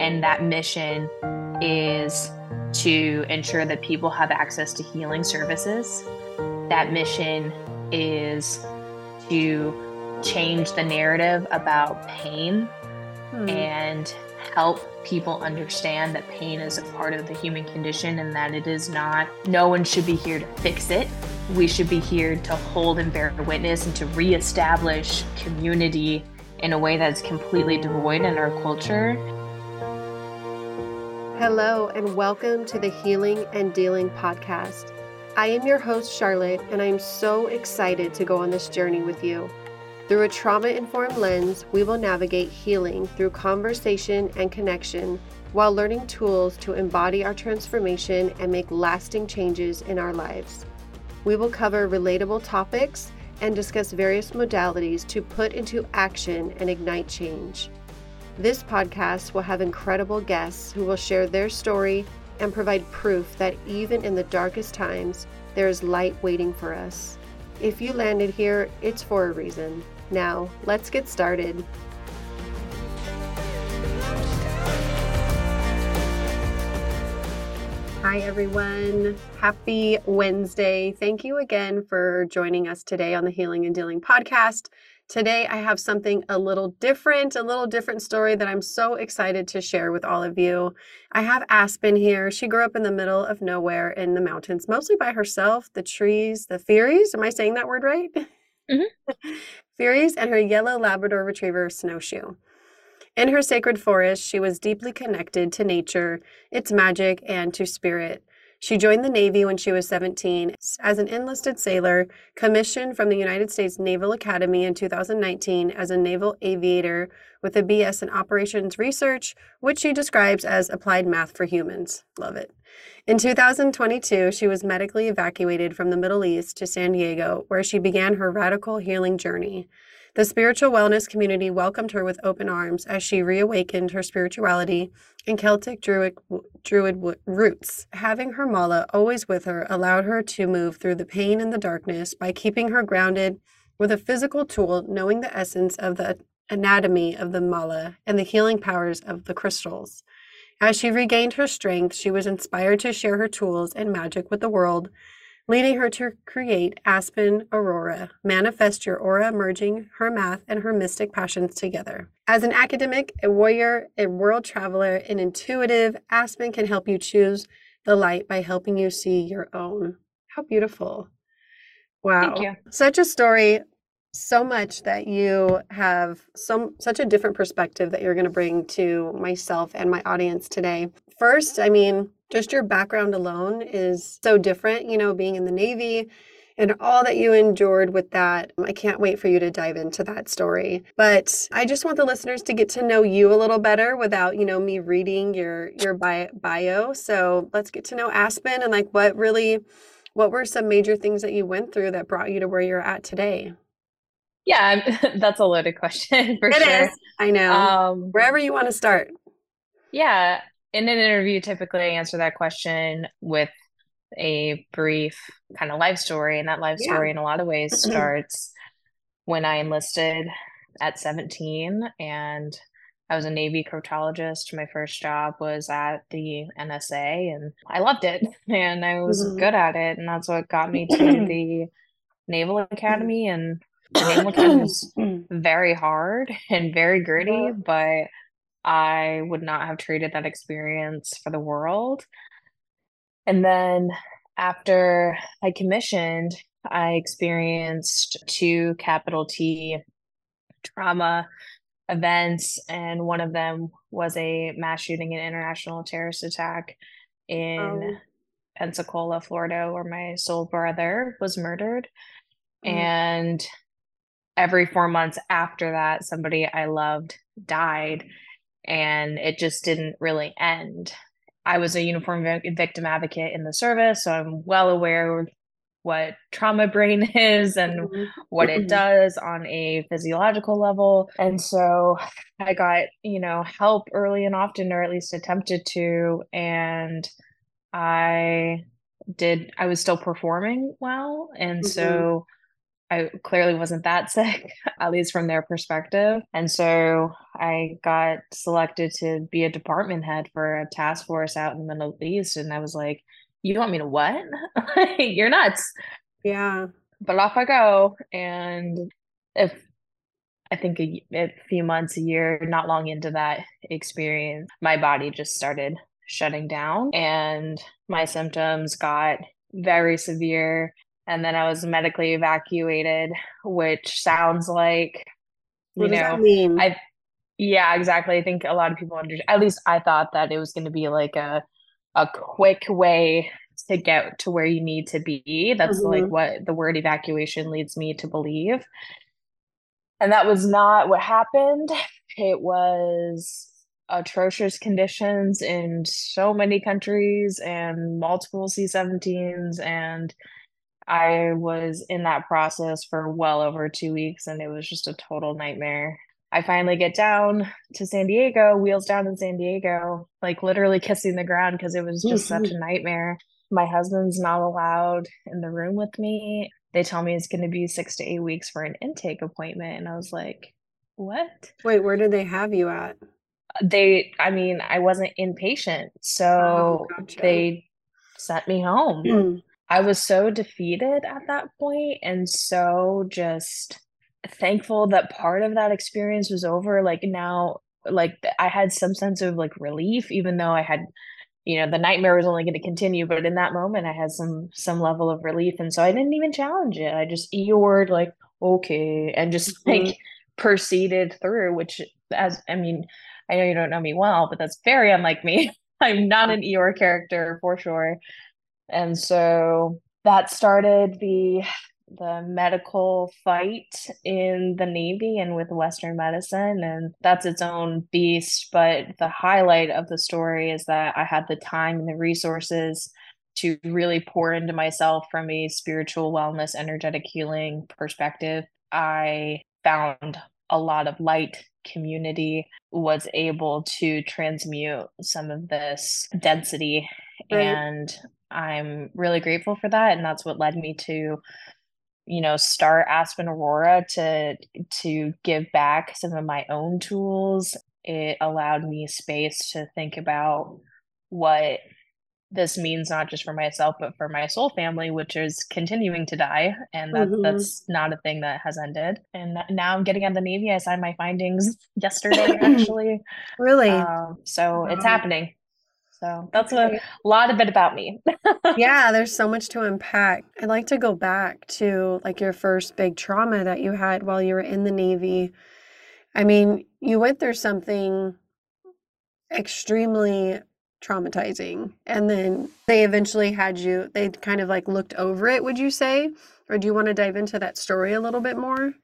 And that mission is to ensure that people have access to healing services. That mission is to change the narrative about pain hmm. and help people understand that pain is a part of the human condition and that it is not, no one should be here to fix it. We should be here to hold and bear witness and to reestablish community in a way that's completely devoid in our culture. Hello, and welcome to the Healing and Dealing podcast. I am your host, Charlotte, and I am so excited to go on this journey with you. Through a trauma informed lens, we will navigate healing through conversation and connection while learning tools to embody our transformation and make lasting changes in our lives. We will cover relatable topics and discuss various modalities to put into action and ignite change. This podcast will have incredible guests who will share their story and provide proof that even in the darkest times, there is light waiting for us. If you landed here, it's for a reason. Now, let's get started. Hi, everyone. Happy Wednesday. Thank you again for joining us today on the Healing and Dealing podcast. Today, I have something a little different, a little different story that I'm so excited to share with all of you. I have Aspen here. She grew up in the middle of nowhere in the mountains, mostly by herself, the trees, the fairies. Am I saying that word right? Mm-hmm. Fairies and her yellow Labrador retriever, Snowshoe. In her sacred forest, she was deeply connected to nature, its magic, and to spirit. She joined the Navy when she was 17 as an enlisted sailor, commissioned from the United States Naval Academy in 2019 as a naval aviator with a BS in operations research, which she describes as applied math for humans. Love it. In 2022, she was medically evacuated from the Middle East to San Diego, where she began her radical healing journey. The spiritual wellness community welcomed her with open arms as she reawakened her spirituality and Celtic Druid, Druid roots. Having her mala always with her allowed her to move through the pain and the darkness by keeping her grounded with a physical tool, knowing the essence of the anatomy of the mala and the healing powers of the crystals. As she regained her strength, she was inspired to share her tools and magic with the world, leading her to create Aspen Aurora, manifest your aura, merging her math and her mystic passions together. As an academic, a warrior, a world traveler, an intuitive, Aspen can help you choose the light by helping you see your own. How beautiful. Wow. Such a story so much that you have some such a different perspective that you're going to bring to myself and my audience today. First, I mean, just your background alone is so different, you know, being in the Navy and all that you endured with that. I can't wait for you to dive into that story. But I just want the listeners to get to know you a little better without, you know, me reading your your bio. So, let's get to know Aspen and like what really what were some major things that you went through that brought you to where you're at today? Yeah, that's a loaded question for it sure. Is. I know. Um, Wherever you want to start. Yeah, in an interview, typically I answer that question with a brief kind of life story, and that life yeah. story, in a lot of ways, starts when I enlisted at 17 and I was a Navy cryptologist. My first job was at the NSA and I loved it and I was mm-hmm. good at it. And that's what got me to the Naval Academy. And Academy is very hard and very gritty, but I would not have traded that experience for the world. And then after I commissioned, I experienced two capital T trauma events, and one of them was a mass shooting and international terrorist attack in um, Pensacola, Florida, where my soul brother was murdered. Mm. And every four months after that, somebody I loved died, and it just didn't really end. I was a uniform victim advocate in the service, so I'm well aware what trauma brain is and mm-hmm. what it mm-hmm. does on a physiological level. And so I got, you know, help early and often, or at least attempted to. And I did, I was still performing well. And mm-hmm. so I clearly wasn't that sick, at least from their perspective. And so I got selected to be a department head for a task force out in the Middle East. And I was like, you want me to what? You're nuts. Yeah. But off I go. And if I think a, a few months, a year, not long into that experience, my body just started shutting down and my symptoms got very severe and then I was medically evacuated, which sounds like what you know I yeah, exactly. I think a lot of people understand at least I thought that it was going to be like a a quick way to get to where you need to be. That's mm-hmm. like what the word evacuation leads me to believe. And that was not what happened. It was atrocious conditions in so many countries and multiple C-17s and I was in that process for well over two weeks and it was just a total nightmare. I finally get down to San Diego, wheels down in San Diego, like literally kissing the ground because it was just mm-hmm. such a nightmare. My husband's not allowed in the room with me. They tell me it's going to be six to eight weeks for an intake appointment. And I was like, what? Wait, where did they have you at? They, I mean, I wasn't inpatient. So oh, gotcha. they sent me home. Mm. I was so defeated at that point and so just thankful that part of that experience was over. Like now, like I had some sense of like relief, even though I had, you know, the nightmare was only going to continue. But in that moment, I had some some level of relief, and so I didn't even challenge it. I just Eeyored like okay, and just mm-hmm. like proceeded through. Which, as I mean, I know you don't know me well, but that's very unlike me. I'm not an Eeyore character for sure. And so that started the the medical fight in the Navy and with Western medicine. And that's its own beast. But the highlight of the story is that I had the time and the resources to really pour into myself from a spiritual wellness, energetic healing perspective. I found a lot of light community was able to transmute some of this density right. and I'm really grateful for that. And that's what led me to, you know, start Aspen Aurora to to give back some of my own tools. It allowed me space to think about what this means not just for myself but for my soul family which is continuing to die and that mm-hmm. that's not a thing that has ended and now i'm getting out of the navy i signed my findings yesterday actually really um, so wow. it's happening so that's a lot of it about me. yeah, there's so much to unpack. I'd like to go back to like your first big trauma that you had while you were in the Navy. I mean, you went through something extremely traumatizing and then they eventually had you they kind of like looked over it would you say or do you want to dive into that story a little bit more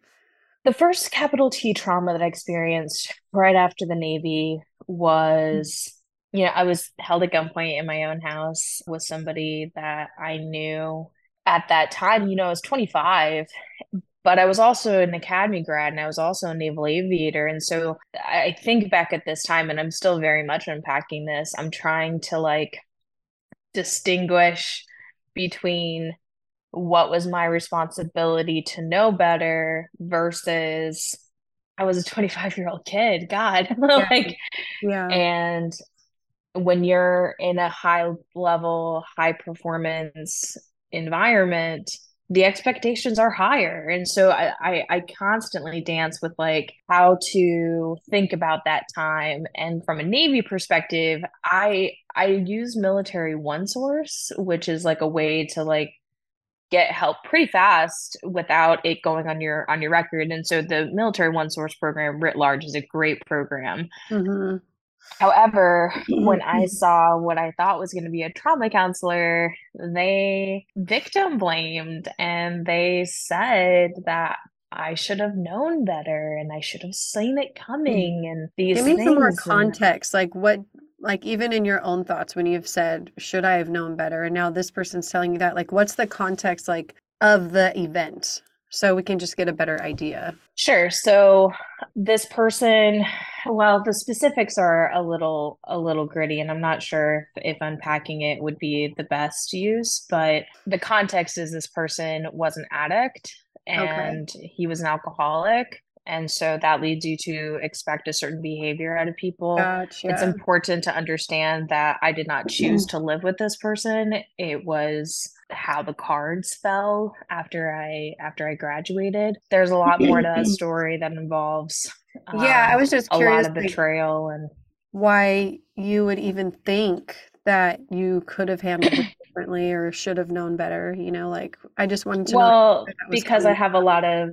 the first capital t trauma that i experienced right after the navy mm. was you know, I was held at gunpoint in my own house with somebody that I knew at that time. You know, I was 25, but I was also an academy grad and I was also a naval aviator. And so I think back at this time, and I'm still very much unpacking this. I'm trying to like distinguish between what was my responsibility to know better versus I was a 25 year old kid. God, yeah. like, yeah. And when you're in a high level, high performance environment, the expectations are higher. And so I, I, I, constantly dance with like how to think about that time. And from a Navy perspective, I I use military one source, which is like a way to like get help pretty fast without it going on your on your record. And so the military one source program writ large is a great program. Mm-hmm. However, mm-hmm. when I saw what I thought was going to be a trauma counselor, they victim blamed and they said that I should have known better and I should have seen it coming mm-hmm. and these Give me some more context. And, like what like even in your own thoughts when you've said, should I have known better? And now this person's telling you that, like what's the context like of the event? So we can just get a better idea. Sure. So this person, well, the specifics are a little a little gritty and I'm not sure if, if unpacking it would be the best use, but the context is this person was an addict and okay. he was an alcoholic. And so that leads you to expect a certain behavior out of people. Gotcha. It's important to understand that I did not choose to live with this person. It was how the cards fell after I after I graduated. There's a lot more to that story that involves um, Yeah, I was just curious a lot of betrayal and why you would even think that you could have handled it differently or should have known better, you know, like I just wanted to Well, because I have a lot of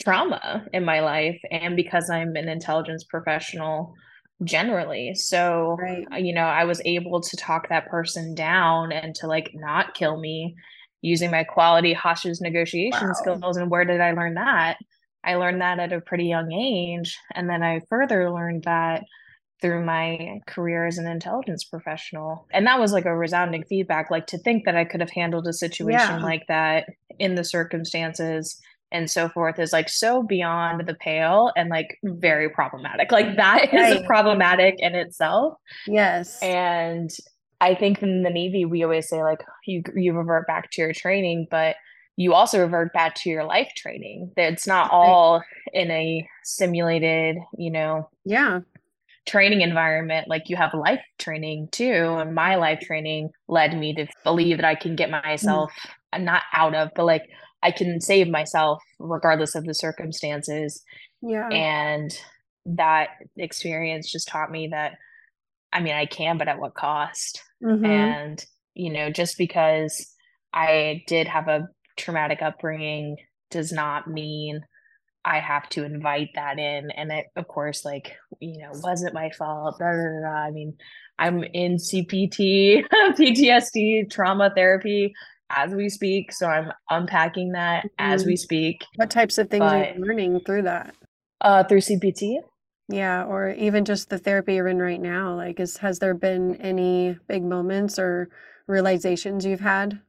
trauma in my life and because I'm an intelligence professional generally. So, right. Uh, you know, I was able to talk that person down and to like not kill me using my quality hostage negotiation wow. skills. And where did I learn that? I learned that at a pretty young age. And then I further learned that through my career as an intelligence professional. And that was like a resounding feedback. Like to think that I could have handled a situation yeah. like that in the circumstances and so forth is like so beyond the pale and like very problematic. Like that is problematic in itself. Yes. And I think in the Navy we always say like you you revert back to your training, but you also revert back to your life training. It's not all in a simulated, you know, yeah, training environment. Like you have life training too. And my life training led me to believe that I can get mm. myself mm. not out of, but like I can save myself regardless of the circumstances. Yeah. And that experience just taught me that I mean, I can, but at what cost? Mm-hmm. And, you know, just because I did have a traumatic upbringing does not mean I have to invite that in. And it, of course, like, you know, wasn't my fault. Blah, blah, blah. I mean, I'm in CPT, PTSD, trauma therapy as we speak. So I'm unpacking that mm-hmm. as we speak. What types of things but, are you learning through that? Uh, through CPT. Yeah, or even just the therapy you're in right now. Like, is has there been any big moments or realizations you've had?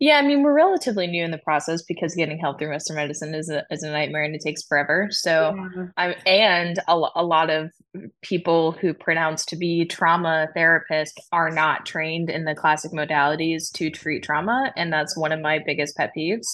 Yeah, I mean, we're relatively new in the process because getting help through Western medicine is a, is a nightmare and it takes forever. So, yeah. I and a, a lot of people who pronounce to be trauma therapists are not trained in the classic modalities to treat trauma. And that's one of my biggest pet peeves.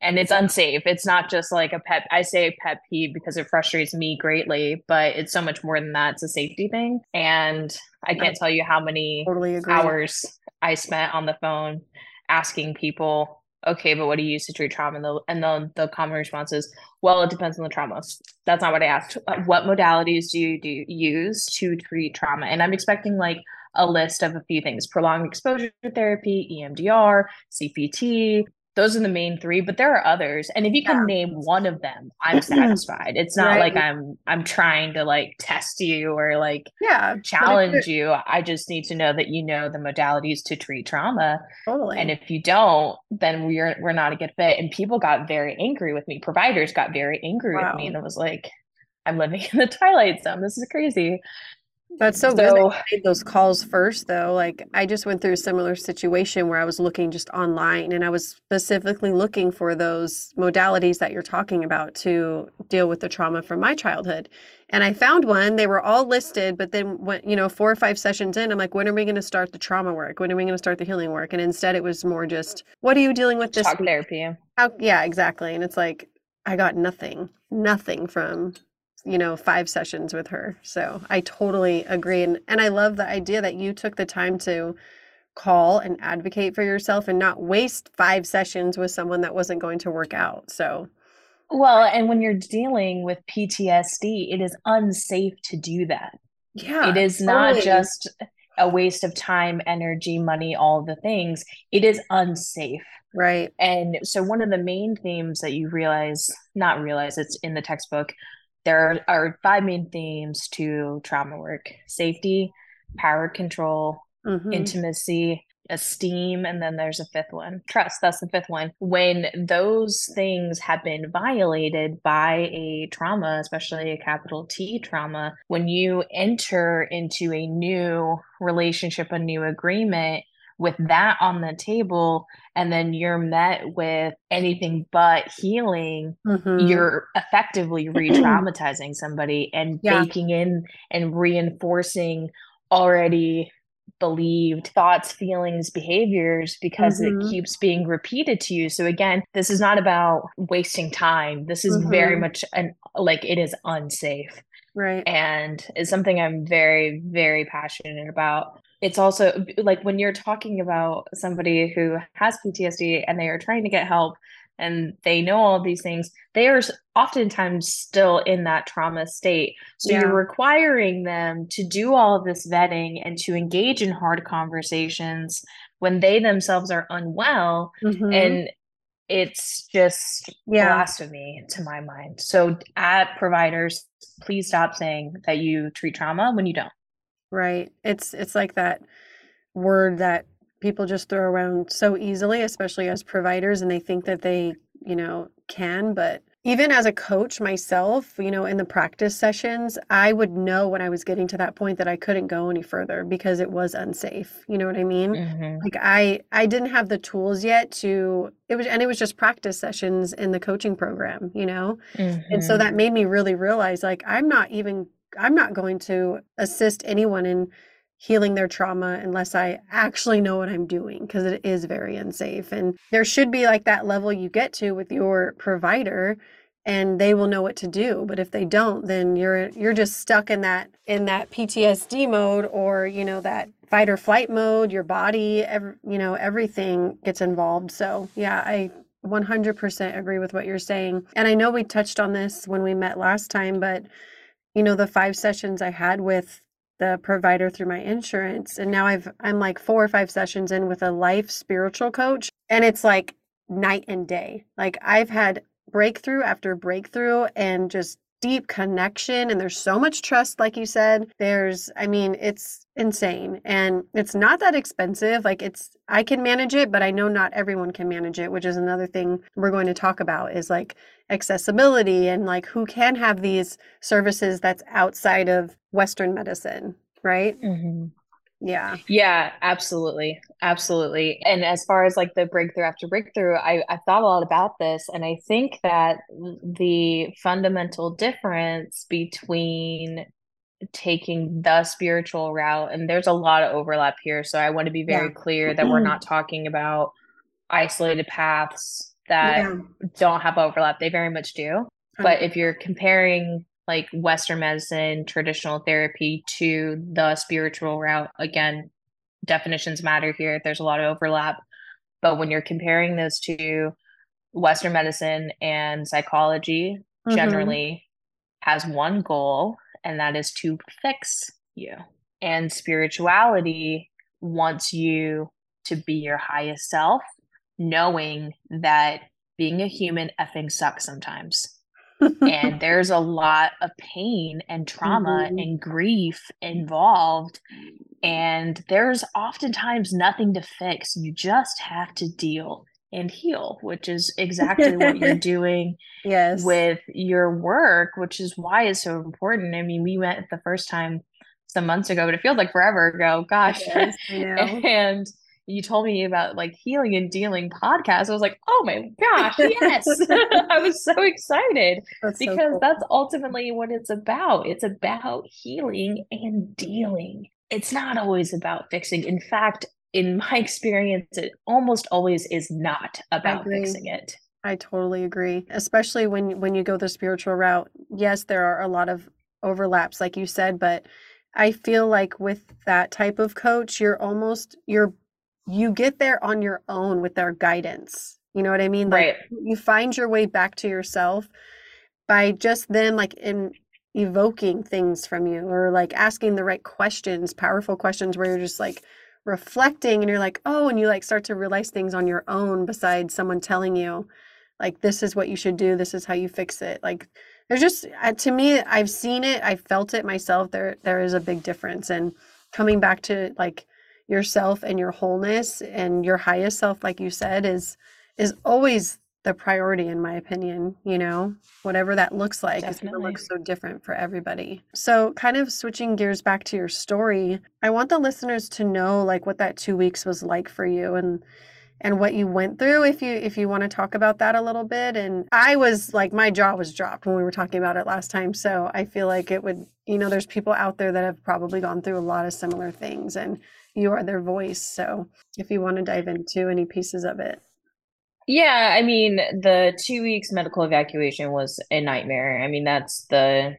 And it's unsafe. It's not just like a pet, I say pet peeve because it frustrates me greatly, but it's so much more than that. It's a safety thing. And I can't tell you how many totally hours I spent on the phone asking people, okay, but what do you use to treat trauma? And the and the, the common response is, well, it depends on the trauma. That's not what I asked. What modalities do you do you use to treat trauma? And I'm expecting like a list of a few things: prolonged exposure therapy, EMDR, CPT, those are the main three but there are others. And if you can yeah. name one of them i'm satisfied. It's not right. like i'm i'm trying to like test you or like yeah challenge you. I just need to know that you know the modalities to treat trauma. Totally. And if you don't then we're we're not a good fit. And people got very angry with me. Providers got very angry wow. with me and it was like i'm living in the twilight zone. This is crazy that's so, so good that made those calls first, though. Like I just went through a similar situation where I was looking just online, and I was specifically looking for those modalities that you're talking about to deal with the trauma from my childhood. And I found one. They were all listed, but then when you know four or five sessions in, I'm like, when are we going to start the trauma work? When are we going to start the healing work? And instead, it was more just, what are you dealing with this? Talk therapy. How, yeah, exactly. And it's like I got nothing, nothing from you know, five sessions with her. So I totally agree. And, and I love the idea that you took the time to call and advocate for yourself and not waste five sessions with someone that wasn't going to work out. So, well, and when you're dealing with PTSD, it is unsafe to do that. Yeah. It is not just a waste of time, energy, money, all the things. It is unsafe. Right. And so, one of the main themes that you realize, not realize, it's in the textbook, there are five main themes to trauma work safety, power control, mm-hmm. intimacy, esteem, and then there's a fifth one trust. That's the fifth one. When those things have been violated by a trauma, especially a capital T trauma, when you enter into a new relationship, a new agreement, with that on the table and then you're met with anything but healing mm-hmm. you're effectively re-traumatizing somebody and yeah. baking in and reinforcing already believed thoughts, feelings, behaviors because mm-hmm. it keeps being repeated to you. So again, this is not about wasting time. This is mm-hmm. very much an like it is unsafe. Right. And it's something I'm very, very passionate about. It's also like when you're talking about somebody who has PTSD and they are trying to get help and they know all these things, they are oftentimes still in that trauma state. So yeah. you're requiring them to do all of this vetting and to engage in hard conversations when they themselves are unwell. Mm-hmm. And it's just yeah. blasphemy to my mind. So at providers, please stop saying that you treat trauma when you don't. Right. It's it's like that word that people just throw around so easily, especially as providers, and they think that they, you know, can. But even as a coach myself, you know, in the practice sessions, I would know when I was getting to that point that I couldn't go any further because it was unsafe. You know what I mean? Mm-hmm. Like I I didn't have the tools yet to it was and it was just practice sessions in the coaching program, you know? Mm-hmm. And so mm-hmm. that made me really realize like I'm not even I'm not going to assist anyone in healing their trauma unless I actually know what I'm doing because it is very unsafe. And there should be like that level you get to with your provider and they will know what to do but if they don't then you're you're just stuck in that in that PTSD mode or you know that fight or flight mode your body every, you know everything gets involved so yeah I 100% agree with what you're saying and I know we touched on this when we met last time but you know the five sessions I had with the provider through my insurance and now I've I'm like four or five sessions in with a life spiritual coach and it's like night and day. Like I've had breakthrough after breakthrough and just deep connection and there's so much trust like you said. There's I mean it's insane and it's not that expensive. Like it's I can manage it, but I know not everyone can manage it, which is another thing we're going to talk about is like accessibility and like who can have these services that's outside of Western medicine, right? Mm-hmm. Yeah. Yeah, absolutely. Absolutely. And as far as like the breakthrough after breakthrough, I, I thought a lot about this. And I think that the fundamental difference between taking the spiritual route, and there's a lot of overlap here. So I want to be very yeah. clear that we're mm-hmm. not talking about isolated paths that yeah. don't have overlap. They very much do. But if you're comparing like Western medicine, traditional therapy to the spiritual route, again, definitions matter here. There's a lot of overlap. But when you're comparing those two, Western medicine and psychology mm-hmm. generally has one goal, and that is to fix you. And spirituality wants you to be your highest self knowing that being a human effing sucks sometimes. And there's a lot of pain and trauma mm-hmm. and grief involved. And there's oftentimes nothing to fix. You just have to deal and heal, which is exactly what you're doing yes. with your work, which is why it's so important. I mean, we met the first time some months ago, but it feels like forever ago. Gosh. Yes, and you told me about like healing and dealing podcast. I was like, oh my gosh, yes. I was so excited that's because so cool. that's ultimately what it's about. It's about healing and dealing. It's not always about fixing. In fact, in my experience, it almost always is not about fixing it. I totally agree. Especially when when you go the spiritual route. Yes, there are a lot of overlaps like you said, but I feel like with that type of coach, you're almost you're you get there on your own with their guidance. You know what I mean? Like right. you find your way back to yourself by just then like in evoking things from you or like asking the right questions, powerful questions where you're just like reflecting and you're like, "Oh," and you like start to realize things on your own besides someone telling you like this is what you should do, this is how you fix it. Like there's just uh, to me I've seen it, I felt it myself. There there is a big difference and coming back to like yourself and your wholeness and your highest self like you said is is always the priority in my opinion you know whatever that looks like Definitely. it's going to look so different for everybody so kind of switching gears back to your story i want the listeners to know like what that two weeks was like for you and and what you went through if you if you want to talk about that a little bit and i was like my jaw was dropped when we were talking about it last time so i feel like it would you know there's people out there that have probably gone through a lot of similar things and you are their voice so if you want to dive into any pieces of it. Yeah i mean the two weeks medical evacuation was a nightmare. I mean that's the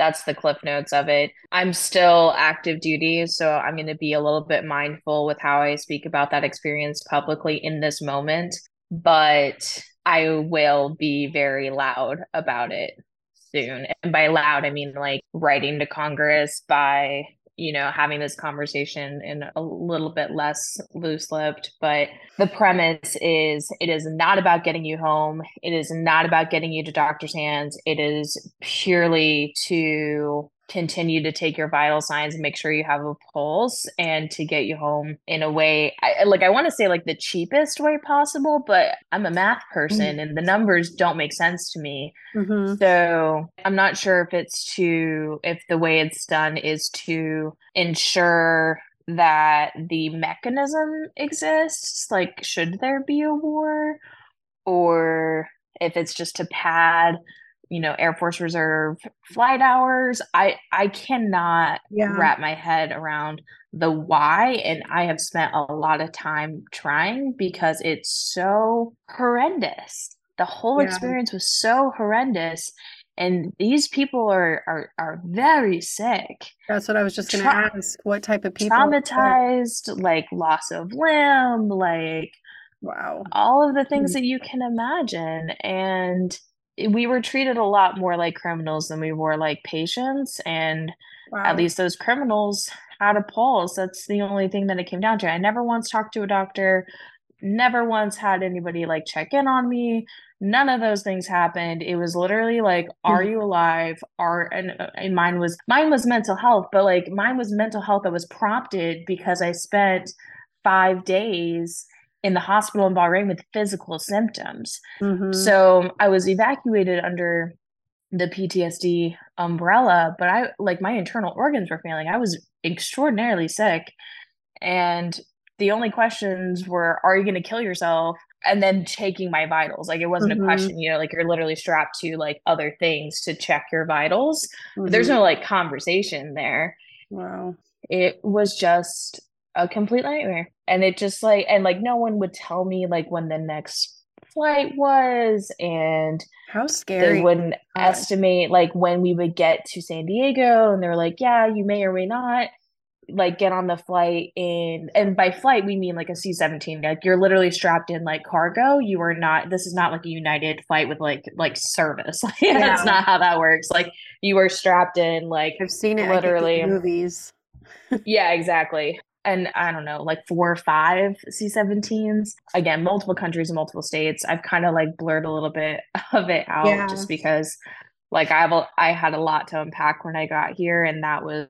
that's the cliff notes of it. I'm still active duty, so I'm going to be a little bit mindful with how I speak about that experience publicly in this moment, but I will be very loud about it soon. And by loud, I mean like writing to Congress by you know, having this conversation in a little bit less loose lipped. But the premise is it is not about getting you home. It is not about getting you to doctor's hands. It is purely to continue to take your vital signs and make sure you have a pulse and to get you home in a way I, like i want to say like the cheapest way possible but i'm a math person mm-hmm. and the numbers don't make sense to me mm-hmm. so i'm not sure if it's to if the way it's done is to ensure that the mechanism exists like should there be a war or if it's just to pad you know air force reserve flight hours i i cannot yeah. wrap my head around the why and i have spent a lot of time trying because it's so horrendous the whole yeah. experience was so horrendous and these people are are are very sick that's what i was just going to Tra- ask what type of people traumatized like loss of limb like wow all of the things mm-hmm. that you can imagine and we were treated a lot more like criminals than we were like patients and wow. at least those criminals had a pulse. That's the only thing that it came down to. I never once talked to a doctor never once had anybody like check in on me. None of those things happened. It was literally like are mm-hmm. you alive? Are and, uh, and mine was mine was mental health but like mine was mental health that was prompted because i spent five days in the hospital in Bahrain with physical symptoms. Mm-hmm. So I was evacuated under the PTSD umbrella, but I like my internal organs were failing. I was extraordinarily sick. And the only questions were, are you going to kill yourself? And then taking my vitals. Like it wasn't mm-hmm. a question, you know, like you're literally strapped to like other things to check your vitals. Mm-hmm. There's no like conversation there. Wow. It was just a complete nightmare. And it just like and like no one would tell me like when the next flight was and how scary. they wouldn't estimate like when we would get to San Diego and they're like, yeah, you may or may not like get on the flight in and by flight we mean like a C-17 like you're literally strapped in like cargo you are not this is not like a united flight with like like service like yeah. that's not how that works like you are strapped in like I've seen it literally movies. Yeah exactly and I don't know, like four or five C 17s. Again, multiple countries and multiple states. I've kind of like blurred a little bit of it out yeah. just because like I have a, I had a lot to unpack when I got here and that was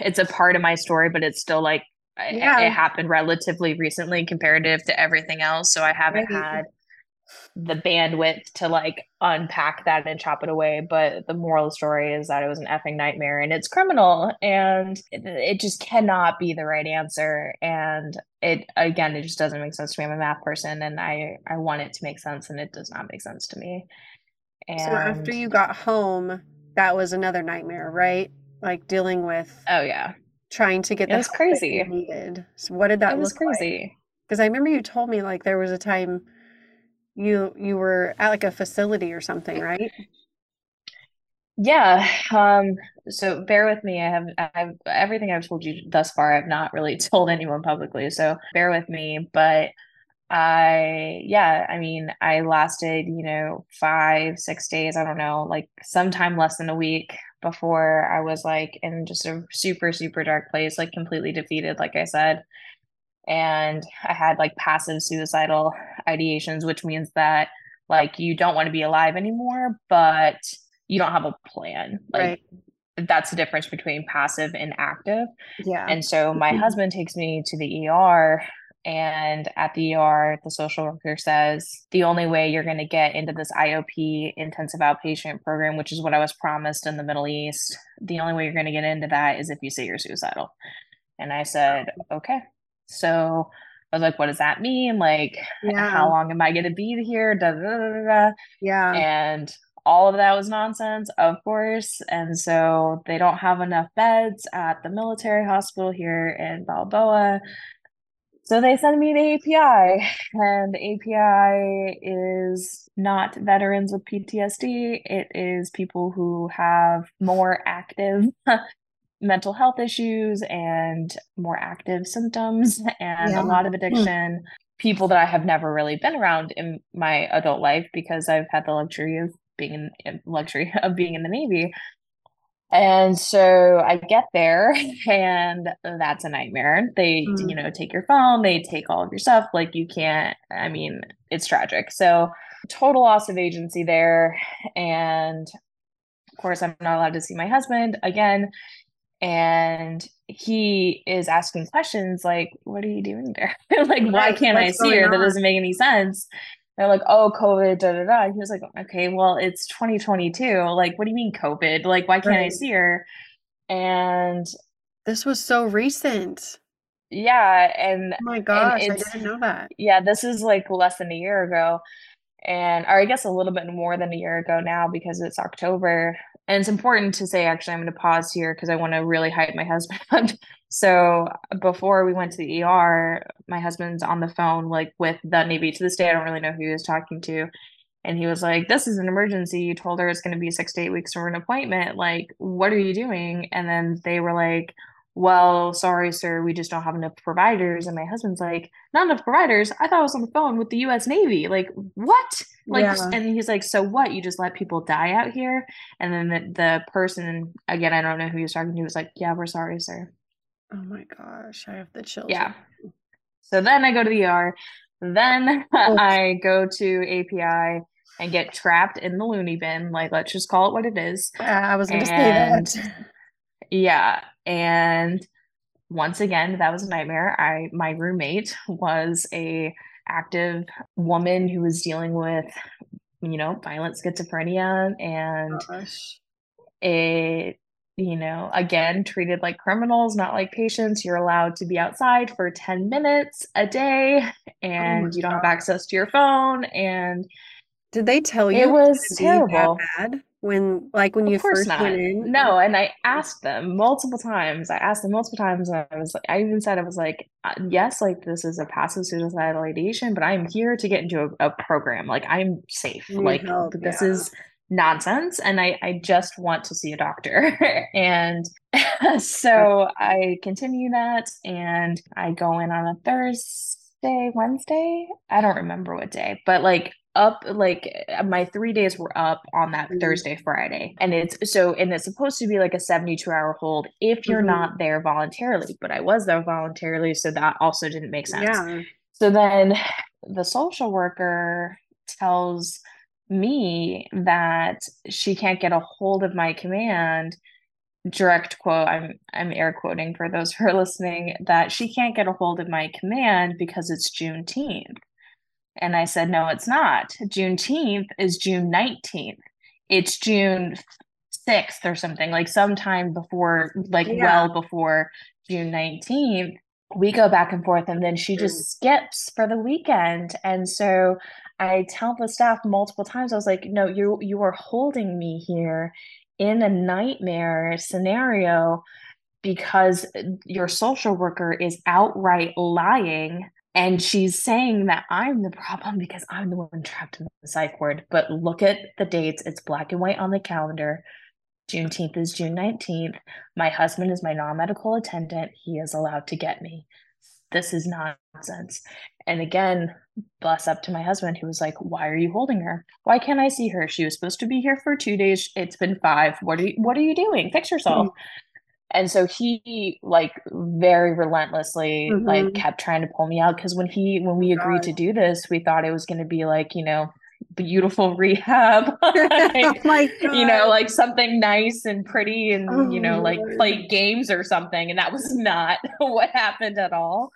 it's a part of my story but it's still like yeah. it, it happened relatively recently comparative to everything else so I haven't right. had the bandwidth to like unpack that and chop it away. But the moral of the story is that it was an effing nightmare and it's criminal and it, it, just cannot be the right answer. And it again, it just doesn't make sense to me. I'm a math person and I I want it to make sense and it does not make sense to me. And so after you got home, that was another nightmare, right? Like dealing with oh yeah, trying to get it was crazy needed. So what did that it was crazy? Because like? I remember you told me like there was a time you you were at like a facility or something, right? Yeah. Um, so bear with me. I have I've everything I've told you thus far, I've not really told anyone publicly. So bear with me. But I yeah, I mean, I lasted, you know, five, six days, I don't know, like sometime less than a week before I was like in just a super, super dark place, like completely defeated, like I said and I had like passive suicidal ideations, which means that like you don't want to be alive anymore, but you don't have a plan. Like right. that's the difference between passive and active. Yeah. And so my mm-hmm. husband takes me to the ER and at the ER, the social worker says the only way you're going to get into this IOP intensive outpatient program, which is what I was promised in the Middle East, the only way you're going to get into that is if you say you're suicidal. And I said, okay. So I was like, what does that mean? Like, Yeah. how long am I going to be here? Da, da, da. Yeah. And all of that was nonsense, of course. And so they don't have enough beds at the military hospital here in Balboa. So they send me the API, and API is not veterans with PTSD. It is people who have more active mental health issues and more active symptoms and Yeah. a lot of Hmm. addiction. People that I have never really been around in my adult life because I've had the luxury of being in, in luxury of being in the Navy. And so I get there and that's a nightmare. They, Mm. you know, take your phone, they take all of your stuff. Like you can't, I mean, it's tragic. So total loss of agency there. And of course, I'm not allowed to see my husband again. And he is asking questions like, What are you doing there? like, why can't I see her? going That doesn't make any sense. They're like, Oh, COVID, da da da. He was like, Okay, well, it's 2022. Like, what do you mean COVID? Like, why can't I see her? And This was so recent. yeah, and Oh my gosh, I didn't know that. yeah, this is like less than a year ago. And or I guess a little bit more than a year ago now because it's October. And it's important to say actually I'm going to pause here because I want to really hype my husband. so before we went to the ER, my husband's on the phone like with the Navy. To this day, I don't really know who he was talking to. And he was like, This is an emergency. You told her it's going to be six to eight weeks for an appointment. Like, what are you doing? And then they were like, Well, sorry, sir, we just don't have enough providers. And my husband's like, Not enough providers? I thought I was on the phone with the US Navy. Like, what? Like, Yeah. and he's like, So what? You just let people die out here? And then the, the person, again, I don't know who he was talking to, was like, Yeah, we're sorry, sir. Oh my gosh, I have the chills. Yeah. So then I go to the ER. Then I go to API and get trapped in the loony bin. Like, let's just call it what it is. Yeah, I was going to say And that. yeah, and once again, that was a nightmare. I my roommate was a active woman who was dealing with, you know, violent schizophrenia and Gosh. it you know again treated like criminals not like patients. You're allowed to be outside for 10 minutes a day oh and you don't have access to your phone and Did they tell you it was terrible. bad when, like, when you of course first not. went in? no and i asked them multiple times. I asked them multiple times and i was like i even said i was like uh, yes like this is a passive suicidal ideation but i'm here to get into a, a program. Like i'm safe. You need like help, this yeah. is nonsense and i i just want to see a doctor. And so i continue that and i go in on a thursday wednesday? I don't remember what day but like up like uh, my three days were up on that Mhm. thursday friday and it's so and it's supposed to be like a 72 hour hold if you're Mhm. not there voluntarily but i was there voluntarily so that also didn't make sense Yeah. so then the social worker tells me that she can't get a hold of my command. Direct quote, I'm I'm air quoting for those who are listening, that she can't get a hold of my command because it's Juneteenth. And I said, no, it's not. Juneteenth is June 19th. It's June 6th or something, like sometime before, like Yeah. well before June 19th we go back and forth and then she mm. just skips for the weekend and so i tell the staff multiple times i was like no you you are holding me here in a nightmare scenario because your social worker is outright lying and she's saying that i'm the problem because i'm the one trapped in the psych ward but look at the dates it's black and white on the calendar Juneteenth is June 19th. My husband is my non medical attendant. He is allowed to get me. This is nonsense. And again, bless up to my husband who was like, Why are you holding her? Why can't I see her? She was supposed to be here for two days. It's been five. What are you what are you doing? Fix yourself. Mm-hmm. And so he like very relentlessly like Mhm. kept trying to pull me out because when he when we agreed God. to do this, we thought it was gonna be like, you know, beautiful rehab. oh like, God. you know, like something nice and pretty and, you know, Oh, like play games or something. And that was not what happened at all.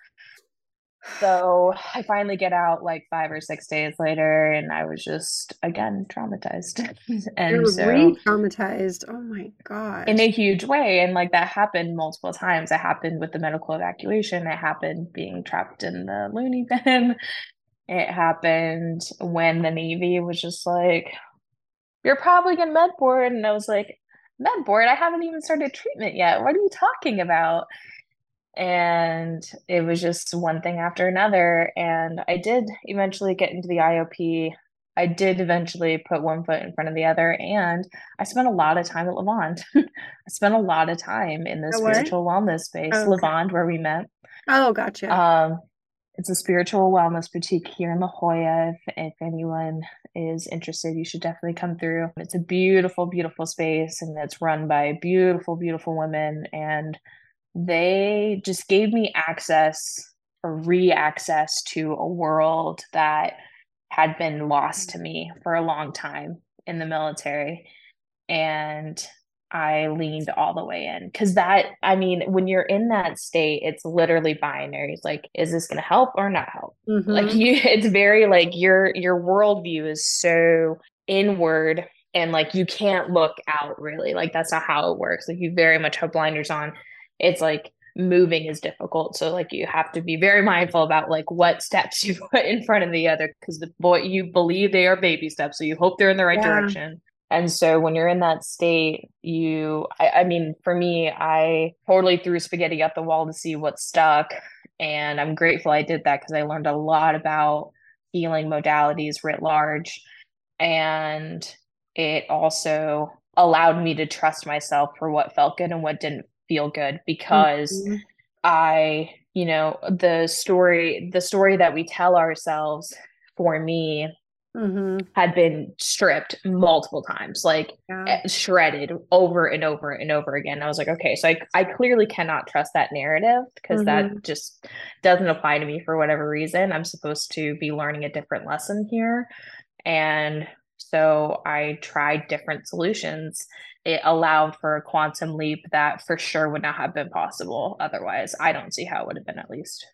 So I finally get out like five or six days later, and I was just again traumatized. and You're so re-traumatized. Oh my god. in a huge way. And like that happened multiple times. It happened with the medical evacuation. It happened being trapped in the loony bin. It happened when the Navy was just like, You're probably getting med board. And I was like, Med board? I haven't even started treatment yet. What are you talking about? And it was just one thing after another and i did eventually get into the iop i did eventually put one foot in front of the other and i spent a lot of time at levand i spent a lot of time in the Oh, where? spiritual wellness space Oh, okay. levand where we met Oh, gotcha. um it's a spiritual wellness boutique here in La Jolla. If, if anyone is interested, you should definitely come through. It's a beautiful, beautiful space and it's run by beautiful, beautiful women. And they just gave me access or re-access to a world that had been lost to me for a long time in the military. And i leaned all the way in. Because that i mean when you're in that state it's literally binary. It's like is this going to help or not help? Mhm. like you it's very like your your worldview is so inward and like you can't look out really. Like that's not how it works. Like you very much have blinders on it's like moving is difficult. So like you have to be very mindful about like what steps you put in front of the other because the boy you believe they are baby steps so you hope they're in the right Yeah. direction. And so when you're in that state you I, I mean for me i totally threw spaghetti at the wall to see what stuck and i'm grateful i did that because i learned a lot about healing modalities writ large. And it also allowed me to trust myself for what felt good and what didn't feel good because Mhm. I, you know, the story the story that we tell ourselves for me Mhm. had been stripped multiple times, like Yeah. eh, shredded over and over and over again. I was like, okay, so I I clearly cannot trust that narrative because Mhm. that just doesn't apply to me for whatever reason. I'm supposed to be learning a different lesson here. And so I tried different solutions. It allowed for a quantum leap that for sure would not have been possible otherwise. I don't see how it would have been at least.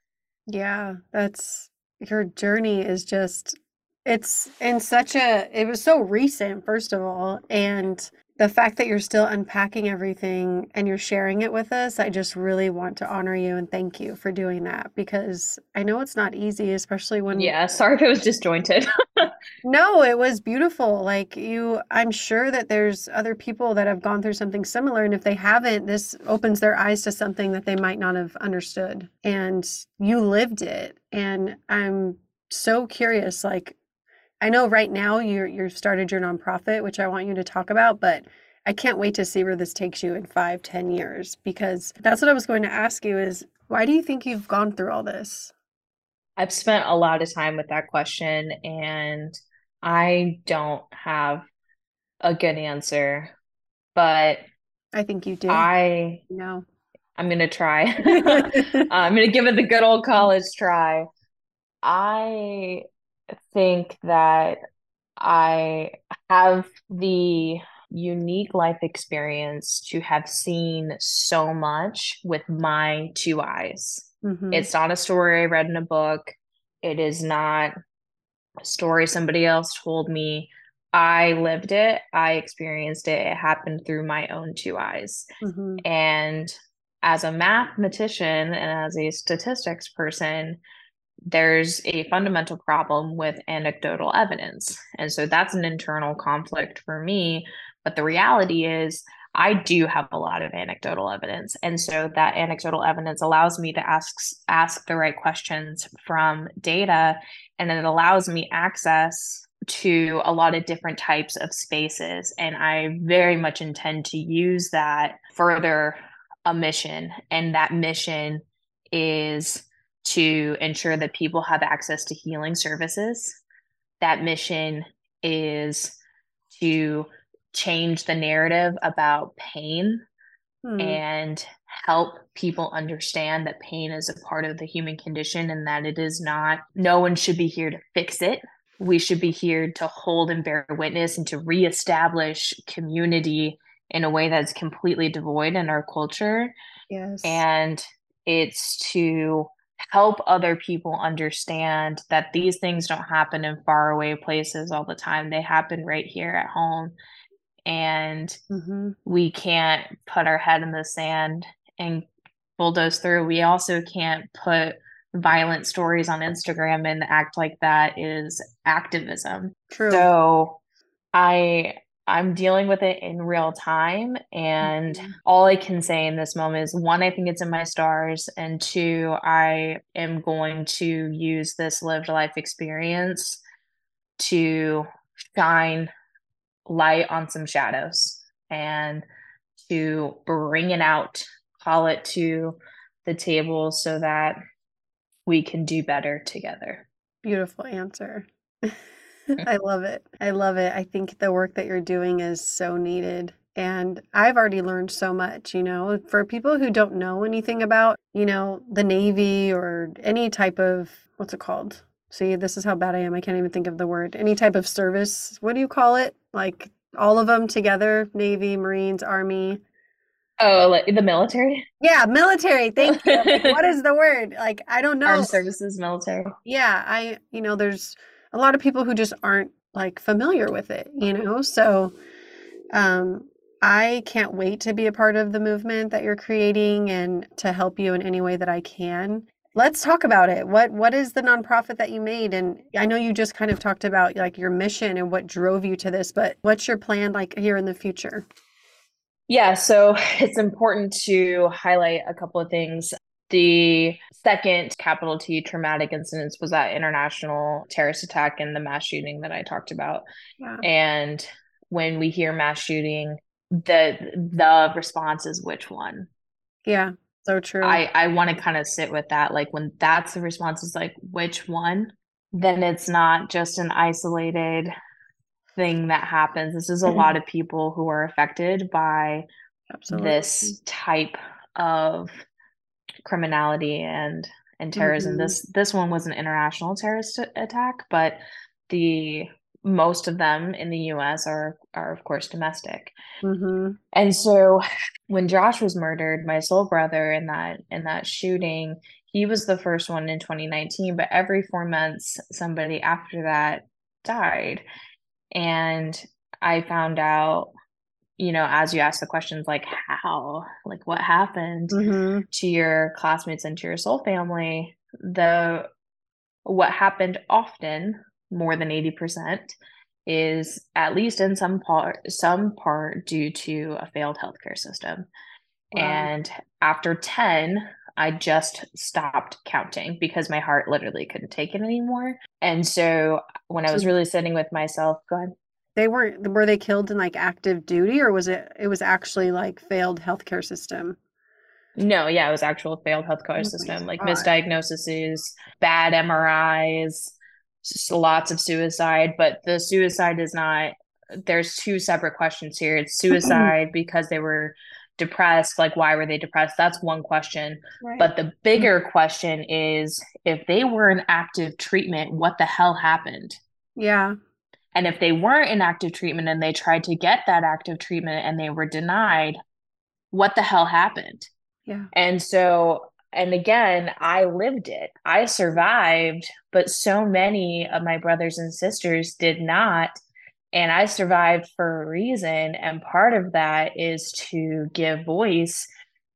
Yeah, that's your journey is just it's in such a it was so recent, first of all, and the fact that you're still unpacking everything and you're sharing it with us, I just really want to honor you and thank you for doing that because I know it's not easy, especially when Yeah, sorry if it was disjointed. No, it was beautiful. Like you, I'm sure that there's other people that have gone through something similar, and if they haven't, this opens their eyes to something that they might not have understood. And you lived it. And I'm so curious. Like, I know right now you're you've started your nonprofit, which I want you to talk about, but I can't wait to see where this takes you in five, ten years, because that's what I was going to ask you is why do you think you've gone through all this? I've spent a lot of time with that question and I don't have a good answer, but I think you do. I No. I'm gonna try. I'm gonna give it the good old college try. I think that I have the unique life experience to have seen so much with my two eyes. Mhm. It's not a story I read in a book. It is not a story somebody else told me. I lived it. I experienced it. It happened through my own two eyes. Mhm. And as a mathematician and as a statistics person, there's a fundamental problem with anecdotal evidence. And so that's an internal conflict for me. But the reality is, I do have a lot of anecdotal evidence. And so that anecdotal evidence allows me to ask ask the right questions from data and it allows me access to a lot of different types of spaces and I very much intend to use that further a mission and that mission is to ensure that people have access to healing services. That mission is to change the narrative about pain Hmm. and help people understand that pain is a part of the human condition and that it is not, no one should be here to fix it. We should be here to hold and bear witness and to reestablish community in a way that's completely devoid in our culture Yes. and it's to help other people understand that these things don't happen in faraway places all the time. They happen right here at home. And mm-hmm. we can't put our head in the sand and bulldoze through. We also can't put violent stories on Instagram and act like that is activism. True. So I I'm dealing with it in real time. And mm-hmm. all I can say in this moment is one, I think it's in my stars. And two, I am going to use this lived life experience to shine light on some shadows and to bring it out, call it to the table so that we can do better together. Beautiful answer. I love it. I love it. I think the work that you're doing is so needed. And I've already learned so much, you know, for people who don't know anything about, you know, the Navy or any type of, what's it called? See, this is how bad I am. I can't even think of the word. Any type of service. What do you call it? Like all of them together Navy, Marines, Army. Oh, like the military? Yeah, military. Thank you. like, what is the word? Like, I don't know. Armed services, military. Yeah, I, you know, there's a lot of people who just aren't like familiar with it, you know? So um I can't wait to be a part of the movement that you're creating and to help you in any way that I can. Let's talk about it. What what is the nonprofit that you made? And I know you just kind of talked about like your mission and what drove you to this, but what's your plan like here in the future? Yeah, so it's important to highlight a couple of things. The second capital T traumatic incidents was that international terrorist attack and the mass shooting that I talked about. Yeah. And when we hear mass shooting, the the response is which one? Yeah, so true. I I want to kind of sit with that. Like when that's the response is like which one, then it's not just an isolated thing that happens. This is a mm-hmm. lot of people who are affected by Absolutely. this type of criminality and and terrorism. Mm-hmm. This this one was an international terrorist attack, but the most of them in the U.S. are are of course domestic. Mm-hmm. And so, when Josh was murdered, my soul brother in that in that shooting, he was the first one in 2019. But every four months, somebody after that died, and I found out you know, as you ask the questions like how, like what happened mm-hmm. to your classmates and to your soul family, the what happened often, more than 80%, is at least in some part some part due to a failed healthcare system. Wow. And after 10, I just stopped counting because my heart literally couldn't take it anymore. And so when I was really sitting with myself, going, they weren't were they killed in like active duty or was it it was actually like failed healthcare system? No yeah it was actual failed healthcare oh system like misdiagnoses bad mris lots of suicide but the suicide is not there's two separate questions here. It's suicide because they were depressed like why were they depressed? That's one question. Right. but the bigger question is if they were in active treatment what the hell happened? Yeah and if they weren't in active treatment and they tried to get that active treatment and they were denied, what the hell happened? Yeah. And so, and again, I lived it. I survived, but so many of my brothers and sisters did not. And I survived for a reason. And part of that is to give voice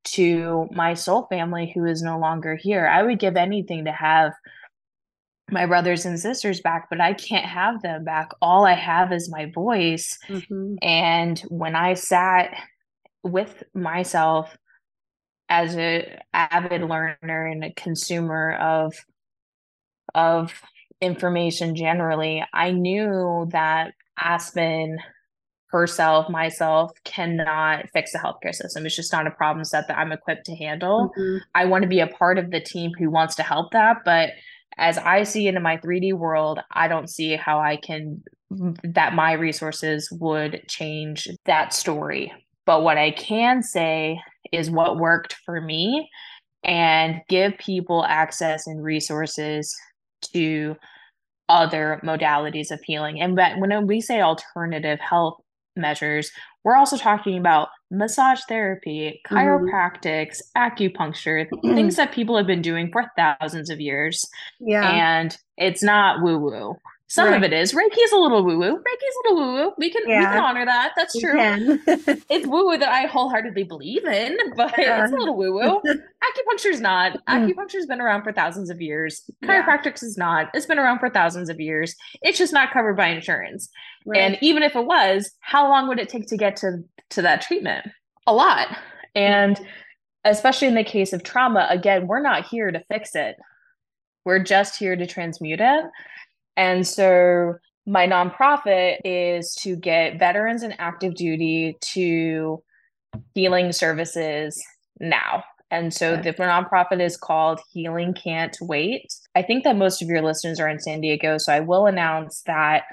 to my soul family who is no longer here. I would give anything to have my brothers and sisters back, but I can't have them back. All I have is my voice. Mm-hmm. And when I sat with myself as a avid learner and a consumer of of information generally, I knew that Aspen herself, myself, cannot fix the healthcare system. It's just not a problem set that I'm equipped to handle. Mm-hmm. I want to be a part of the team who wants to help that, but as I see into my 3D world, I don't see how I can that my resources would change that story. But what I can say is what worked for me and give people access and resources to other modalities of healing. And when we say alternative health measures, we're also talking about massage therapy, mm-hmm. chiropractics, mm-hmm. acupuncture, things that people have been doing for thousands of years. Yeah. And it's not woo woo. Some right. of it is. Reiki is a little woo woo. Reiki is a little woo woo. We can yeah. we can honor that. That's true. it's woo woo that I wholeheartedly believe in, but yeah. it's a little woo woo. Acupuncture is not. Mm. Acupuncture's been around for thousands of years. Chiropractics yeah. is not. It's been around for thousands of years. It's just not covered by insurance. Right. And even if it was, how long would it take to get to to that treatment? A lot. And especially in the case of trauma, again, we're not here to fix it. We're just here to transmute it. And so my nonprofit is to get veterans and active duty to healing services now. And so okay. the nonprofit is called Healing Can't Wait. I think that most of your listeners are in San Diego. So I will announce that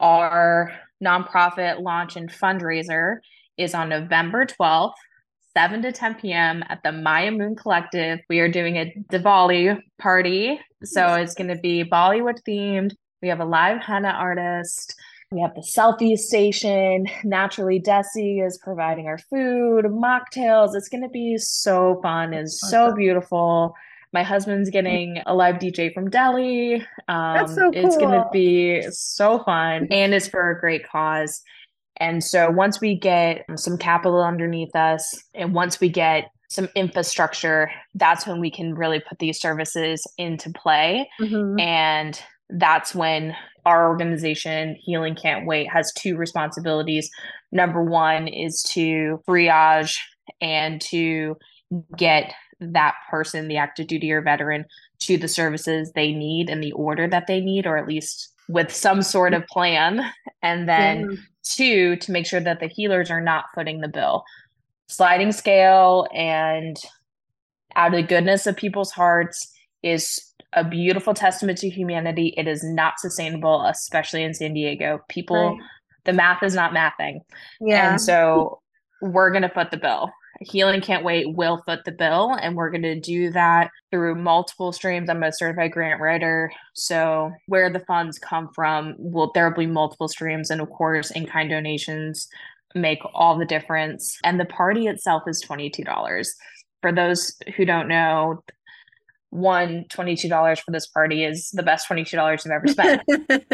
our nonprofit launch and fundraiser is on November 12th 7 to 10 p.m. at the Maya Moon Collective. We are doing a Diwali party. So it's going to be Bollywood themed. We have a live henna artist. We have the selfie station. Naturally, Desi is providing our food, mocktails. It's going to be so fun and so beautiful. My husband's getting a live DJ from Delhi. Um, That's so cool. It's going to be so fun and it's for a great cause. And so once we get some capital underneath us and once we get some infrastructure, that's when we can really put these services into play. Mm-hmm. And that's when our organization, Healing Can't Wait, has two responsibilities. Number one is to triage and to get that person, the active duty or veteran, to the services they need in the order that they need, or at least with some sort of plan. And then yeah. two, to make sure that the healers are not footing the bill. Sliding scale and out of the goodness of people's hearts is a beautiful testament to humanity. It is not sustainable, especially in San Diego. People, right. the math is not mathing. Yeah. And so we're going to foot the bill. Healing Can't Wait will foot the bill, and we're going to do that through multiple streams. I'm a certified grant writer, so where the funds come from, will there will be multiple streams, and of course, in kind donations make all the difference. And the party itself is twenty two dollars. For those who don't know, one $22 for this party is the best $22 I've ever spent.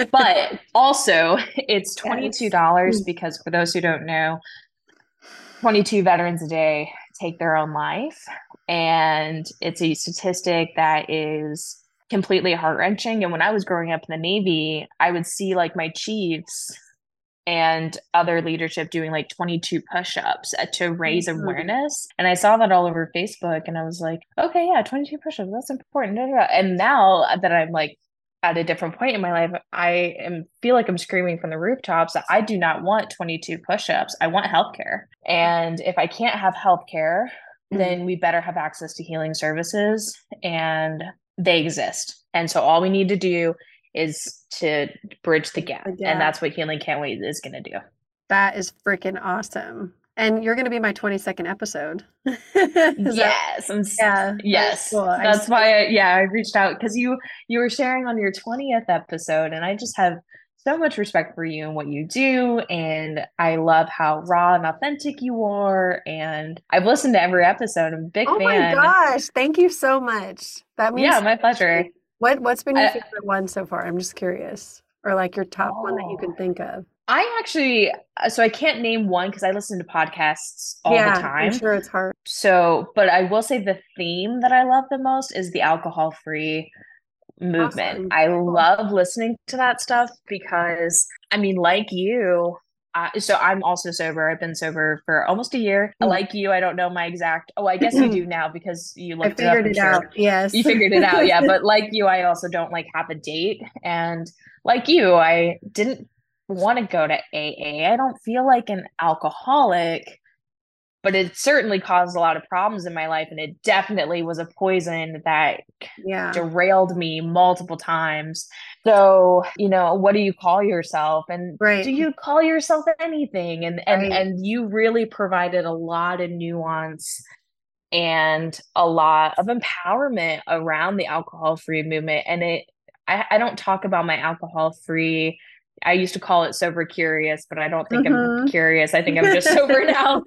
but also, it's $22 yes. Hmm. because for those who don't know, 22 veterans a day take their own life. And it's a statistic that is completely heart wrenching. And when I was growing up in the Navy, I would see like my chiefs and other leadership doing like 22 push-ups to raise mm-hmm. awareness and i saw that all over facebook and i was like okay yeah 22 push-ups that's important and now that i'm like at a different point in my life, I am feel like I'm screaming from the rooftops that I do not want 22 push-ups. I want healthcare. And if I can't have healthcare, mm-hmm. then we better have access to healing services and they exist. And so all we need to do is to bridge the gap. Yeah. And that's what Healing Can't Wait is going to do. That is freaking awesome and you're going to be my 22nd episode. yes, that, yeah, yes. That's, cool. that's why, I, yeah, I reached out because you you were sharing on your 20th episode, and I just have so much respect for you and what you do, and I love how raw and authentic you are. And I've listened to every episode. I'm a big oh fan. Oh my gosh! Thank you so much. That means yeah, my pleasure. What What's been your I, favorite one so far? I'm just curious, or like your top oh. one that you oh. can think of. I actually, uh, so I can't name one because I listen to podcasts all yeah, the time. I'm sure it's hard. So, but I will say the theme that I love the most is the alcohol free movement. Awesome. I love listening to that stuff because, I mean, like you, uh, so I'm also sober. I've been sober for almost a year. Mm. Like you, I don't know my exact. Oh, I guess you do now because you looked I figured it, it out. Yes, you figured it out. Yeah, but like you, I also don't like have a date, and like you, I didn't want to go to AA. I don't feel like an alcoholic, but it certainly caused a lot of problems in my life. And it definitely was a poison that yeah. derailed me multiple times. So, you know, what do you call yourself? And right. do you call yourself anything? And and right. and you really provided a lot of nuance and a lot of empowerment around the alcohol free movement. And it I, I don't talk about my alcohol free I used to call it sober curious, but I don't think mm-hmm. I'm curious. I think I'm just sober now.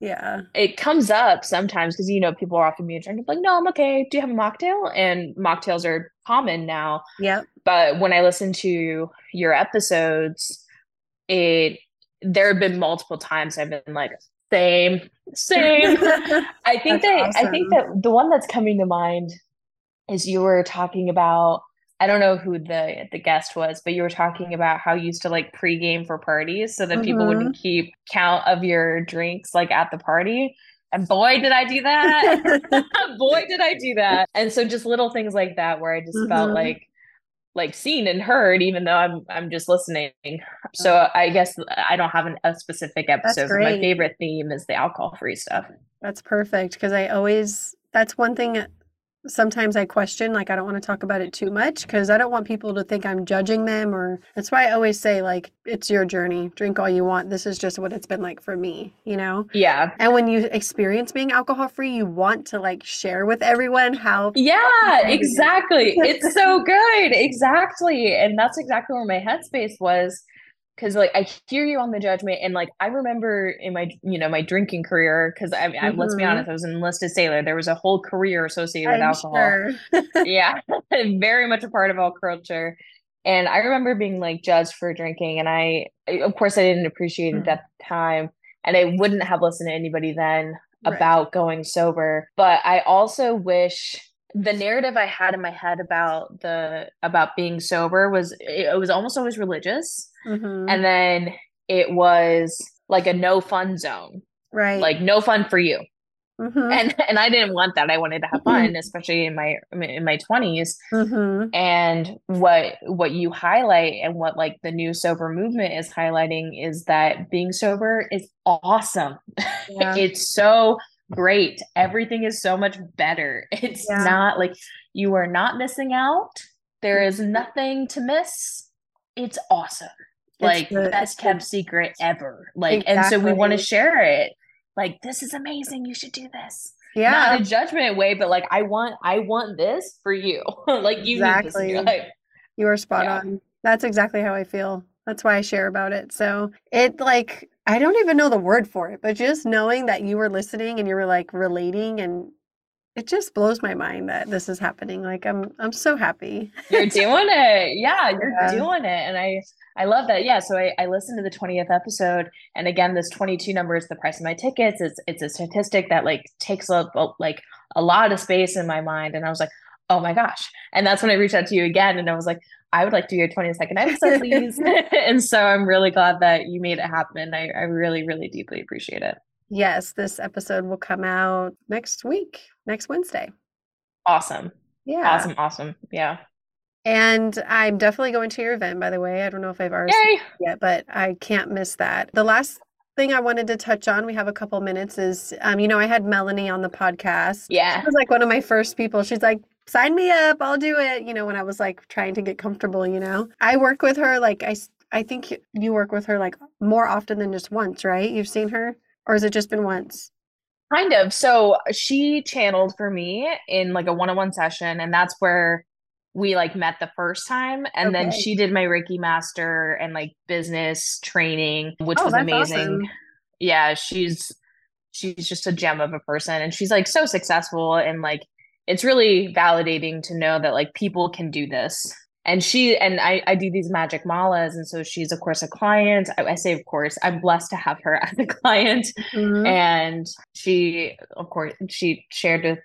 Yeah. It comes up sometimes because, you know, people are often being drunk. like, no, I'm okay. Do you have a mocktail? And mocktails are common now. Yeah. But when I listen to your episodes, it, there have been multiple times I've been like, same, same. I think that, awesome. I think that the one that's coming to mind is you were talking about I don't know who the the guest was, but you were talking about how you used to like pregame for parties so that mm-hmm. people wouldn't keep count of your drinks like at the party. And boy, did I do that. boy, did I do that. And so just little things like that where I just mm-hmm. felt like like seen and heard, even though I'm I'm just listening. So I guess I don't have an, a specific episode. But My favorite theme is the alcohol free stuff. That's perfect because I always that's one thing sometimes I question, like, I don't want to talk about it too much because I don't want people to think I'm judging them. Or that's why I always say, like, it's your journey. Drink all you want. This is just what it's been like for me, you know? Yeah. And when you experience being alcohol free, you want to like share with everyone how. Yeah, exactly. it's so good. Exactly. And that's exactly where my headspace was because like I hear you on the judgment, and like I remember in my you know my drinking career because I, mm-hmm. let's be mm-hmm. honest, I was an enlisted sailor. There was a whole career associated with I'm alcohol. Sure. yeah, very much a part of all culture. And I remember being like judged for drinking, and I of course I didn't appreciate mm-hmm. it at the time, and I wouldn't have listened to anybody then right. about going sober. But I also wish the narrative I had in my head about the about being sober was it, it was almost always religious, mm-hmm. and then it was like a no fun zone, right? Like no fun for you. Mm-hmm. And and I didn't want that. I wanted to have fun, mm-hmm. especially in my in my 20s. Mm-hmm. And what what you highlight and what like the new sober movement is highlighting is that being sober is awesome. Yeah. it's so great. Everything is so much better. It's yeah. not like you are not missing out. There is mm-hmm. nothing to miss. It's awesome. Like the, best kept the, secret ever. Like, exactly. and so we want to share it. Like, this is amazing. You should do this. Yeah. Not a judgment way, but like I want I want this for you. like you exactly. You are spot yeah. on. That's exactly how I feel. That's why I share about it. So it like I don't even know the word for it, but just knowing that you were listening and you were like relating and it just blows my mind that this is happening. Like I'm I'm so happy. You're doing it. Yeah, you're yeah. doing it. And I I love that. Yeah. So I, I listened to the 20th episode. And again, this 22 number is the price of my tickets. It's it's a statistic that like takes up uh, like a lot of space in my mind. And I was like, oh my gosh. And that's when I reached out to you again. And I was like, I would like to do your 22nd episode, please. and so I'm really glad that you made it happen. I, I really, really deeply appreciate it. Yes, this episode will come out next week, next Wednesday. Awesome. Yeah. Awesome. Awesome. Yeah. And I'm definitely going to your event, by the way. I don't know if I've already yet, but I can't miss that. The last thing I wanted to touch on, we have a couple minutes, is um, you know, I had Melanie on the podcast. Yeah. She was like one of my first people. She's like, sign me up i'll do it you know when i was like trying to get comfortable you know i work with her like i i think you work with her like more often than just once right you've seen her or has it just been once kind of so she channeled for me in like a one-on-one session and that's where we like met the first time and okay. then she did my reiki master and like business training which oh, was amazing awesome. yeah she's she's just a gem of a person and she's like so successful and like it's really validating to know that like people can do this and she and I, I do these magic malas and so she's of course a client I, I say of course i'm blessed to have her as a client mm-hmm. and she of course she shared with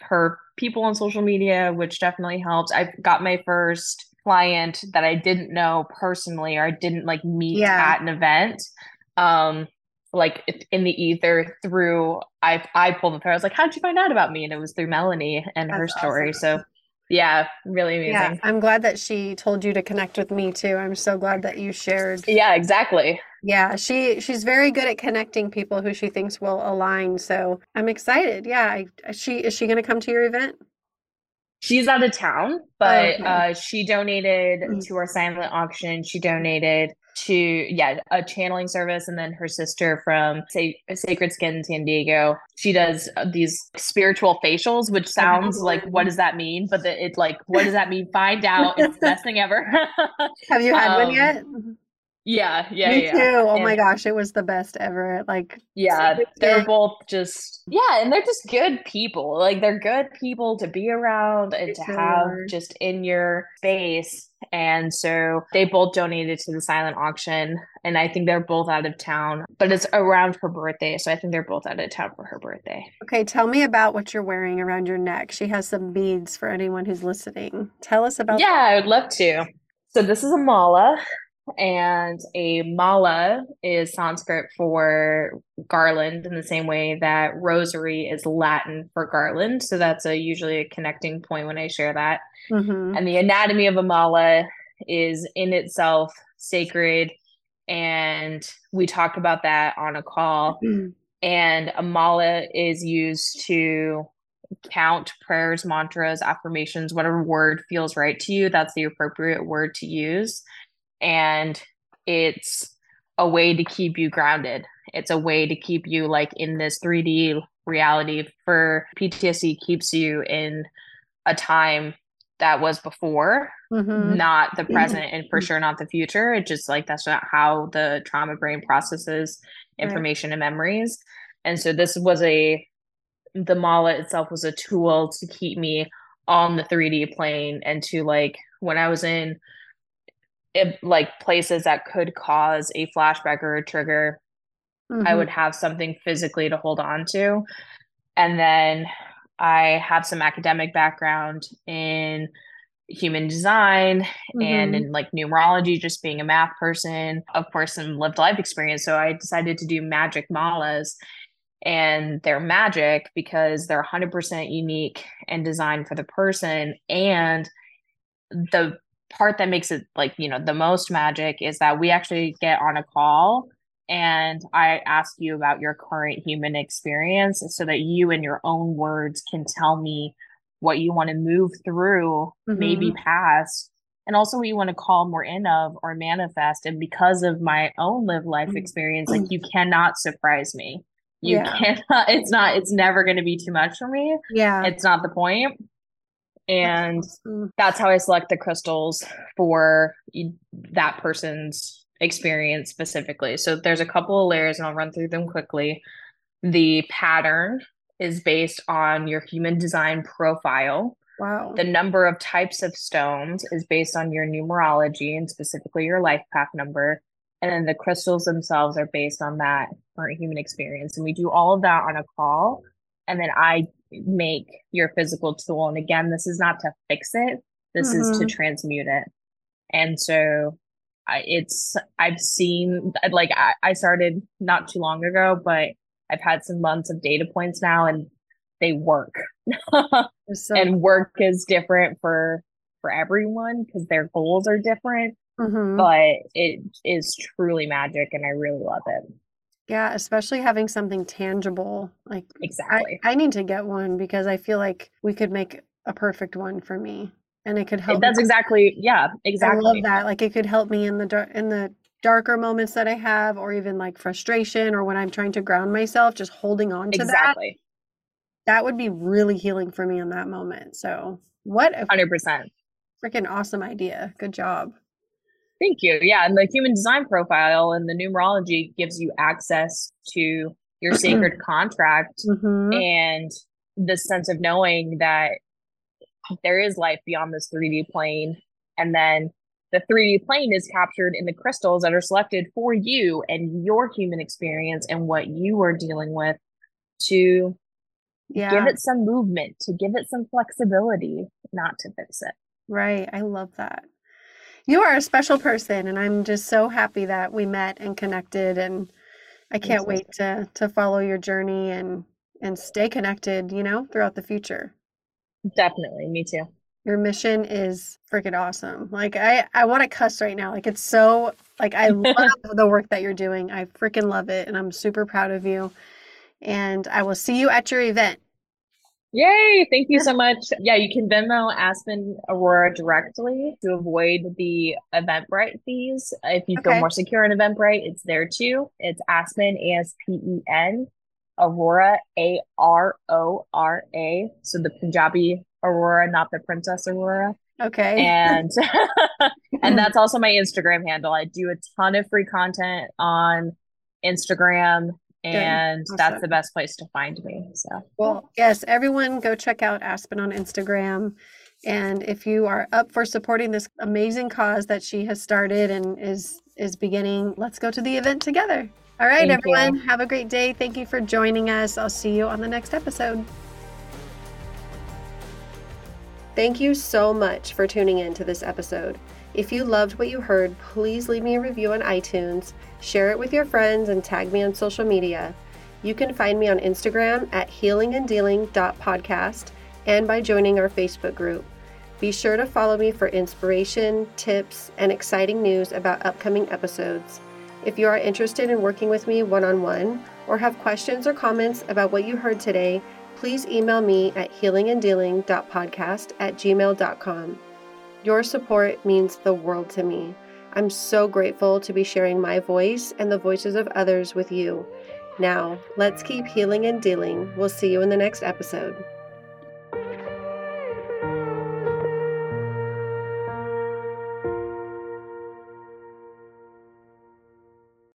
her people on social media which definitely helps i got my first client that i didn't know personally or i didn't like meet yeah. at an event um like in the ether through I I pulled the thread. I was like, how'd you find out about me? And it was through Melanie and That's her story. Awesome. So yeah, really amazing. Yeah, I'm glad that she told you to connect with me too. I'm so glad that you shared. Yeah, exactly. Yeah, she she's very good at connecting people who she thinks will align. So I'm excited. Yeah, I, she is she going to come to your event? She's out of town, but oh, okay. uh, she donated mm-hmm. to our silent auction. She donated to yeah a channeling service. And then her sister from say sacred skin in san diego she does uh, these spiritual facials which sounds like what does that mean? But the, it's like what does that mean? Find out. It's the best thing ever. Have you had um, one yet Yeah, yeah, Me yeah. too. Oh And my gosh, it was the best ever. Like yeah, they're both just yeah, and they're just good people. Like they're good people to be around and to have just in your space. And so they both donated to the silent auction, and I think they're both out of town, but it's around her birthday, so I think they're both out of town for her birthday. Okay, tell me about what you're wearing around your neck. She has some beads for anyone who's listening. Tell us about Yeah, I would love to. So this is a mala, and a mala is Sanskrit for garland in the same way that rosary is Latin for garland. So that's a usually a connecting point when I share that. Mhm. And the anatomy of a mala is in itself sacred, and we talked about that on a call. And a mala is used to count prayers, mantras, affirmations, whatever word feels right to you. That's the appropriate word to use. And it's a way to keep you grounded. It's a way to keep you like in this 3D reality for PTSD keeps you in a time that was before, Mhm. not the present, and for sure not the future. It just like that's not how the trauma brain processes Right. information and memories. And so this was a the mala itself was a tool to keep me on the 3D plane and to like when I was in it, like places that could cause a flashback or a trigger, I Mhm. would have something physically to hold on to. And then I have some academic background in human design and Mhm. in like numerology, just being a math person, of course, some lived life experience. So I decided to do magic malas. And they're magic because they're 100% unique and designed for the person. And the part that makes it like, you know, the most magic is that we actually get on a call and I ask you about your current human experience so that you, in your own words, can tell me what you want to move through, maybe mm-hmm. past, and also what you want to call more in of or manifest. And because of my own live life mm-hmm. experience, like you cannot surprise me. You Yeah. cannot, it's not, it's never going to be too much for me. Yeah. It's not the point. And that's how I select the crystals for that person's experience specifically. So there's a couple of layers, and I'll run through them quickly. The pattern is based on your human design profile. Wow. The number of types of stones is based on your numerology and specifically your life path number. And then the crystals themselves are based on that current human experience. And we do all of that on a call. And then I make your physical tool. And again, this is not to fix it, this is to Mhm. transmute it. And so I, it's, I've seen, like, I, I started not too long ago, but I've had some months of data points now and they work. So and work is different for for everyone because their goals are different Mhm. but it is truly magic and i really love it Yeah, especially having something tangible. Like exactly I need to get one because I feel like we could make a perfect one for me. And it could help that's me. exactly yeah exactly. I love that. Like it could help me in the dark in the darker moments that I have or even like frustration or when I'm trying to ground myself, just holding on to that. exactly That would be really healing for me in that moment. So what a 100% freaking awesome idea. Good job. Thank you yeah and the human design profile and the numerology gives you access to your sacred contract hmm and the sense of knowing that there is life beyond this 3D plane. And then the 3D plane is captured in the crystals that are selected for you and your human experience and what you are dealing with to Yeah. give it some movement, to give it some flexibility, not to fix it. Right. I love that. You are a special person and I'm just so happy that we met and connected and I can't wait to to follow your journey and and stay connected, you know, throughout the future. Definitely, me too. Your mission is freaking awesome. Like I I want to cuss right now. Like it's so like I love the work that you're doing. I freaking love it and I'm super proud of you. And I will see you at your event. Yay! Thank you so much. Yeah, you can Venmo Aspen Arora directly to avoid the Eventbrite fees. If you feel Okay. more secure in Eventbrite, it's there too. It's Aspen, A S P E N, Arora, A R O R A. So the Punjabi Arora, not the Princess Aurora. Okay. And and hmm. that's also my Instagram handle. I do a ton of free content on Instagram and awesome. that's the best place to find me. So well, yes, everyone go check out Aspen on Instagram. And if you are up for supporting this amazing cause that she has started and is is beginning, let's go to the event together. All right, Thank everyone, you. have a great day. Thank you for joining us. I'll see you on the next episode. Thank you so much for tuning in to this episode. If you loved what you heard, please leave me a review on iTunes, share it with your friends, and tag me on social media. You can find me on Instagram at healinganddealing.podcast and by joining our Facebook group. Be sure to follow me for inspiration, tips, and exciting news about upcoming episodes. If you are interested in working with me one on one or have questions or comments about what you heard today, please email me at healinganddealing.podcast at gmail.com. Your support means the world to me. I'm so grateful to be sharing my voice and the voices of others with you. Now, let's keep healing and dealing. We'll see you in the next episode.